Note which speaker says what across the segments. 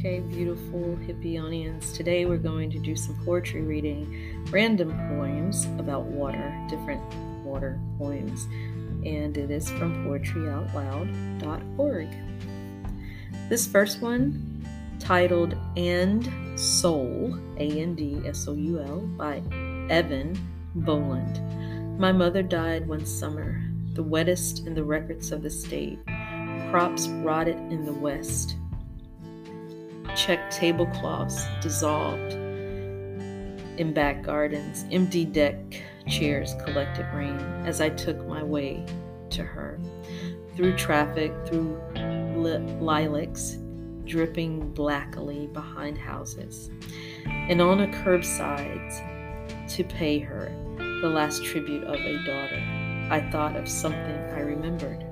Speaker 1: Okay, beautiful Hippionians. Today we're going to do some poetry reading, random poems about water, different water poems, and it is from poetryoutloud.org. This first one, titled And Soul, A N D S O U L, by Eavan Boland. My mother died one summer, the wettest in the records of the state. Crops rotted in the west checked tablecloths dissolved in back gardens, empty deck chairs collected rain as I took my way to her. Through traffic, through lilacs dripping blackly behind houses, and on a curbside to pay her the last tribute of a daughter, I thought of something I remembered.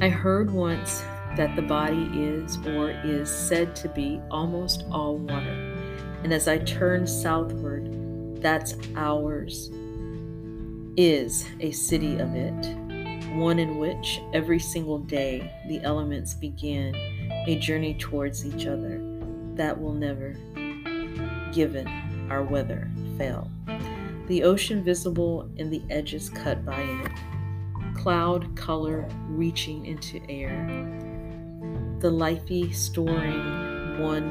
Speaker 1: I heard once that the body is or is said to be almost all water. And as I turn southward, that's ours, is a city of it, one in which every single day the elements begin a journey towards each other that will never, given our weather, fail. The ocean visible in the edges cut by it, cloud color reaching into air the Liffey storing one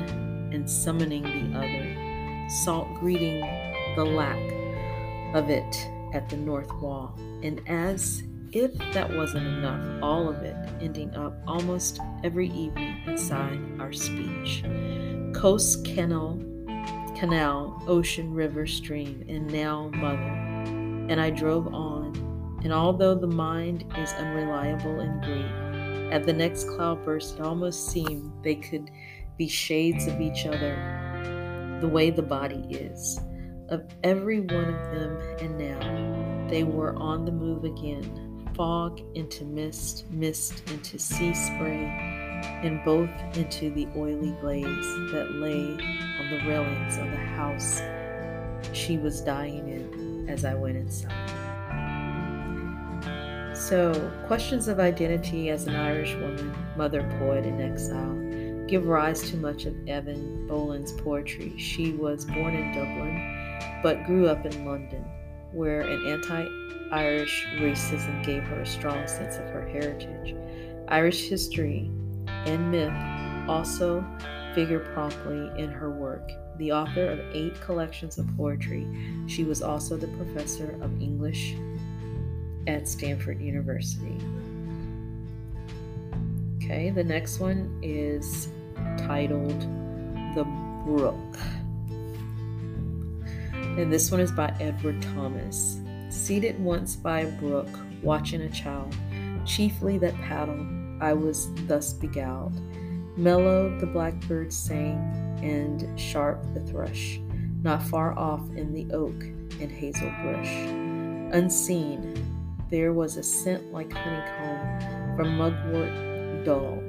Speaker 1: and summoning the other, salt greeting the lack of it at the north wall. And as if that wasn't enough, all of it ending up almost every evening inside our speech. Coast, canal, canal, ocean, river, stream, and now mother. And I drove on, and although the mind is unreliable and Greek, at the next cloudburst, it almost seemed they could be shades of each other, the way the body is, of every one of them, and now they were on the move again fog into mist, mist into sea spray, and both into the oily glaze that lay on the railings of the house she was dying in as I went inside. So, questions of identity as an Irish woman, mother poet in exile, give rise to much of Eavan Boland's poetry. She was born in Dublin, but grew up in London, where an anti Irish racism gave her a strong sense of her heritage. Irish history and myth also figure promptly in her work. The author of eight collections of poetry, she was also the professor of English at Stanford University. Okay, the next one is titled The Brook. And this one is by Edward Thomas. Seated once by a brook, watching a child, chiefly that paddled, I was thus beguiled. Mellow the blackbird sang, and sharp the thrush, not far off in the oak and hazel brush. Unseen, there was a scent like honeycomb from mugwort dull,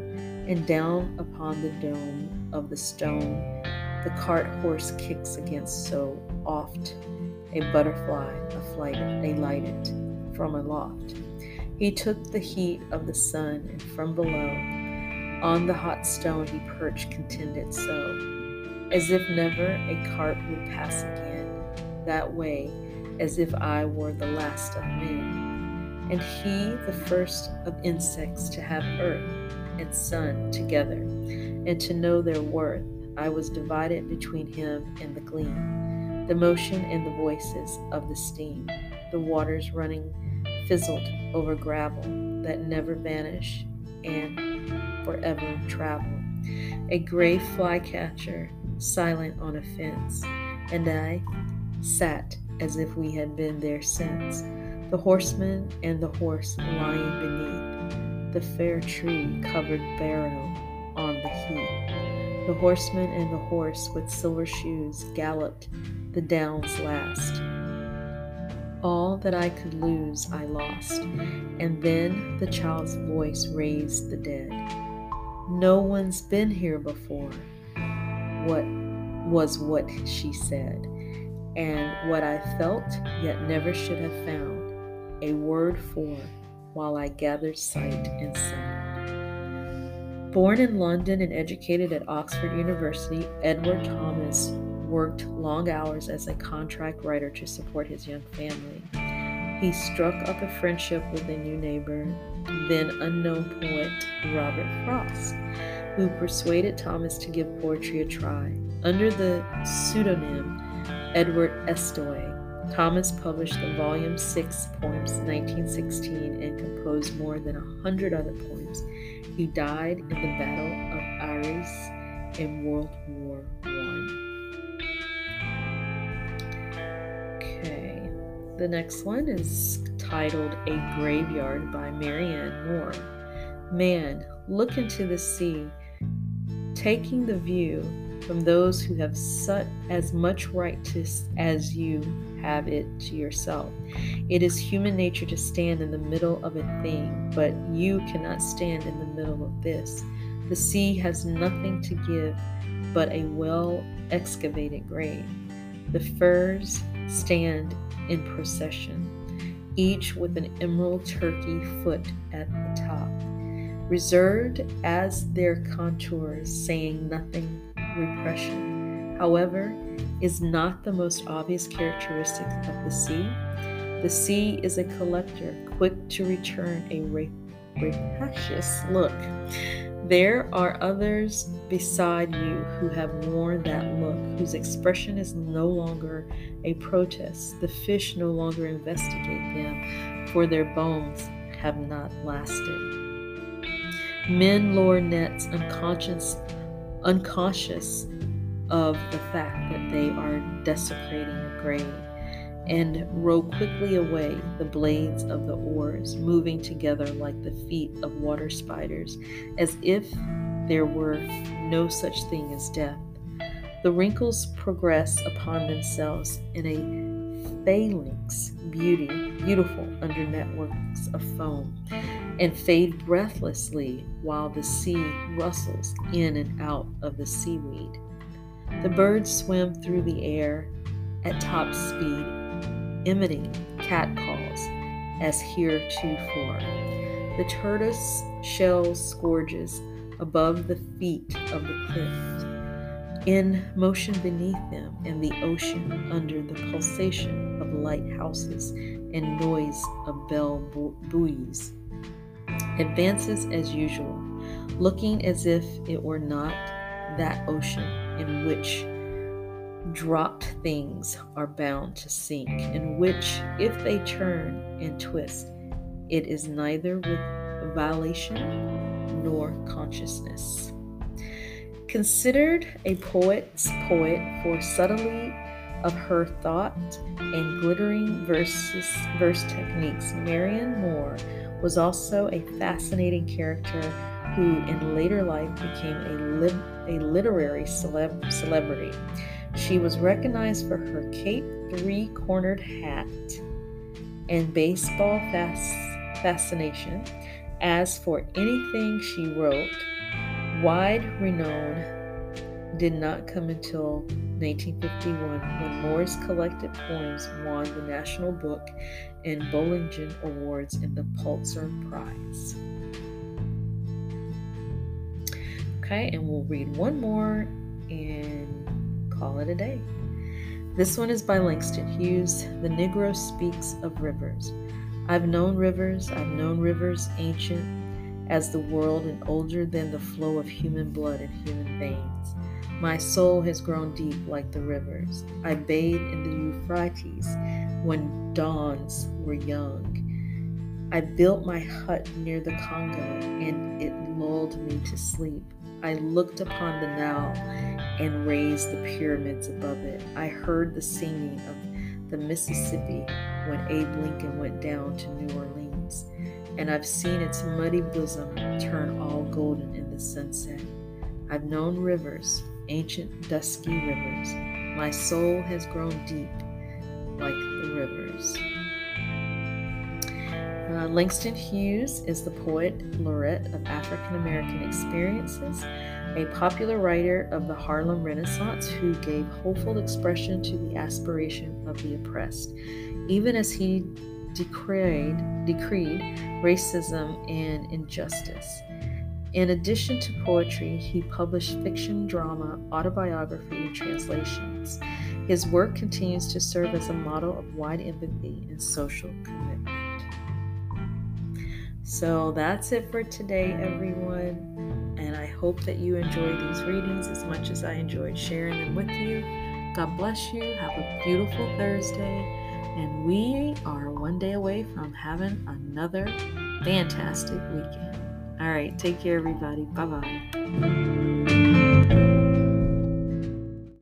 Speaker 1: and down upon the dome of the stone the cart horse kicks against so oft a butterfly afflighted, alighted from aloft. He took the heat of the sun, and from below, on the hot stone he perched contented so, as if never a cart would pass again, that way, as if I were the last of men and he the first of insects to have earth and sun together, and to know their worth. I was divided between him and the gleam, the motion and the voices of the steam, the waters running fizzled over gravel that never vanish and forever travel. A gray flycatcher silent on a fence, and I sat as if we had been there since the horseman and the horse lying beneath the fair tree covered barrow on the heath. The horseman and the horse with silver shoes galloped the downs last. All that I could lose I lost, and then the child's voice raised the dead. No one's been here before. What was what she said, and what I felt yet never should have found a word for while I gathered sight and sound. Born in London and educated at Oxford University, Edward Thomas worked long hours as a contract writer to support his young family. He struck up a friendship with a new neighbor, then unknown poet Robert Frost, who persuaded Thomas to give poetry a try. Under the pseudonym Edward Eastaway, Thomas published the volume 6 poems 1916 and composed more than a hundred other poems. He died in the Battle of Arras in World War I. Okay, the next one is titled A Graveyard by Marianne Moore. Man, look into the sea, taking the view from those who have such as much right to as you have it to yourself. It is human nature to stand in the middle of a thing, but you cannot stand in the middle of this. The sea has nothing to give but a well excavated grave. The firs stand in procession, each with an emerald turkey foot at the top, reserved as their contours, saying nothing repression. However, is not the most obvious characteristic of the sea. The sea is a collector, quick to return a rapacious look. There are others beside you who have worn that look, whose expression is no longer a protest. The fish no longer investigate them, for their bones have not lasted. Men lower nets unconscious, unconscious of the fact that they are desecrating a grave and row quickly away the blades of the oars, moving together like the feet of water spiders, as if there were no such thing as death. The wrinkles progress upon themselves in a phalanx beauty, beautiful under networks of foam, and fade breathlessly while the sea rustles in and out of the seaweed. The birds swim through the air at top speed, emitting catcalls as heretofore. The tortoise shell scourges above the feet of the cliff, in motion beneath them, and the ocean under the pulsation of lighthouses and noise of bell buoys. Advances as usual, looking as if it were not that ocean in which dropped things are bound to sink, in which, if they turn and twist, it is neither with violation nor consciousness. Considered a poet's poet for subtlety of her thought and glittering verses, verse techniques, Marianne Moore was also a fascinating character who in later life became a, a literary celeb- celebrity. She was recognized for her Cape three cornered hat and baseball fas- fascination. As for anything she wrote, wide renown did not come until 1951 when Moore's collected poems won the National Book and Bollingen Awards and the Pulitzer Prize. Okay, and we'll read one more and call it a day. This one is by Langston Hughes. The Negro speaks of rivers. I've known rivers, I've known rivers ancient as the world and older than the flow of human blood and human veins. My soul has grown deep like the rivers. I bathed in the Euphrates when dawns were young. I built my hut near the Congo and it lulled me to sleep. I looked upon the Nile and raised the pyramids above it. I heard the singing of the Mississippi when Abe Lincoln went down to New Orleans, and I've seen its muddy bosom turn all golden in the sunset. I've known rivers, ancient dusky rivers. My soul has grown deep like the rivers. Uh, Langston Hughes is the poet laureate of African American experiences, a popular writer of the Harlem Renaissance who gave hopeful expression to the aspiration of the oppressed, even as he decreed, decreed racism and injustice. In addition to poetry, he published fiction, drama, autobiography, and translations. His work continues to serve as a model of wide empathy and social commitment. So that's it for today, everyone. And I hope that you enjoy these readings as much as I enjoyed sharing them with you. God bless you. Have a beautiful Thursday. And we are one day away from having another fantastic weekend. All right, take care, everybody. Bye bye.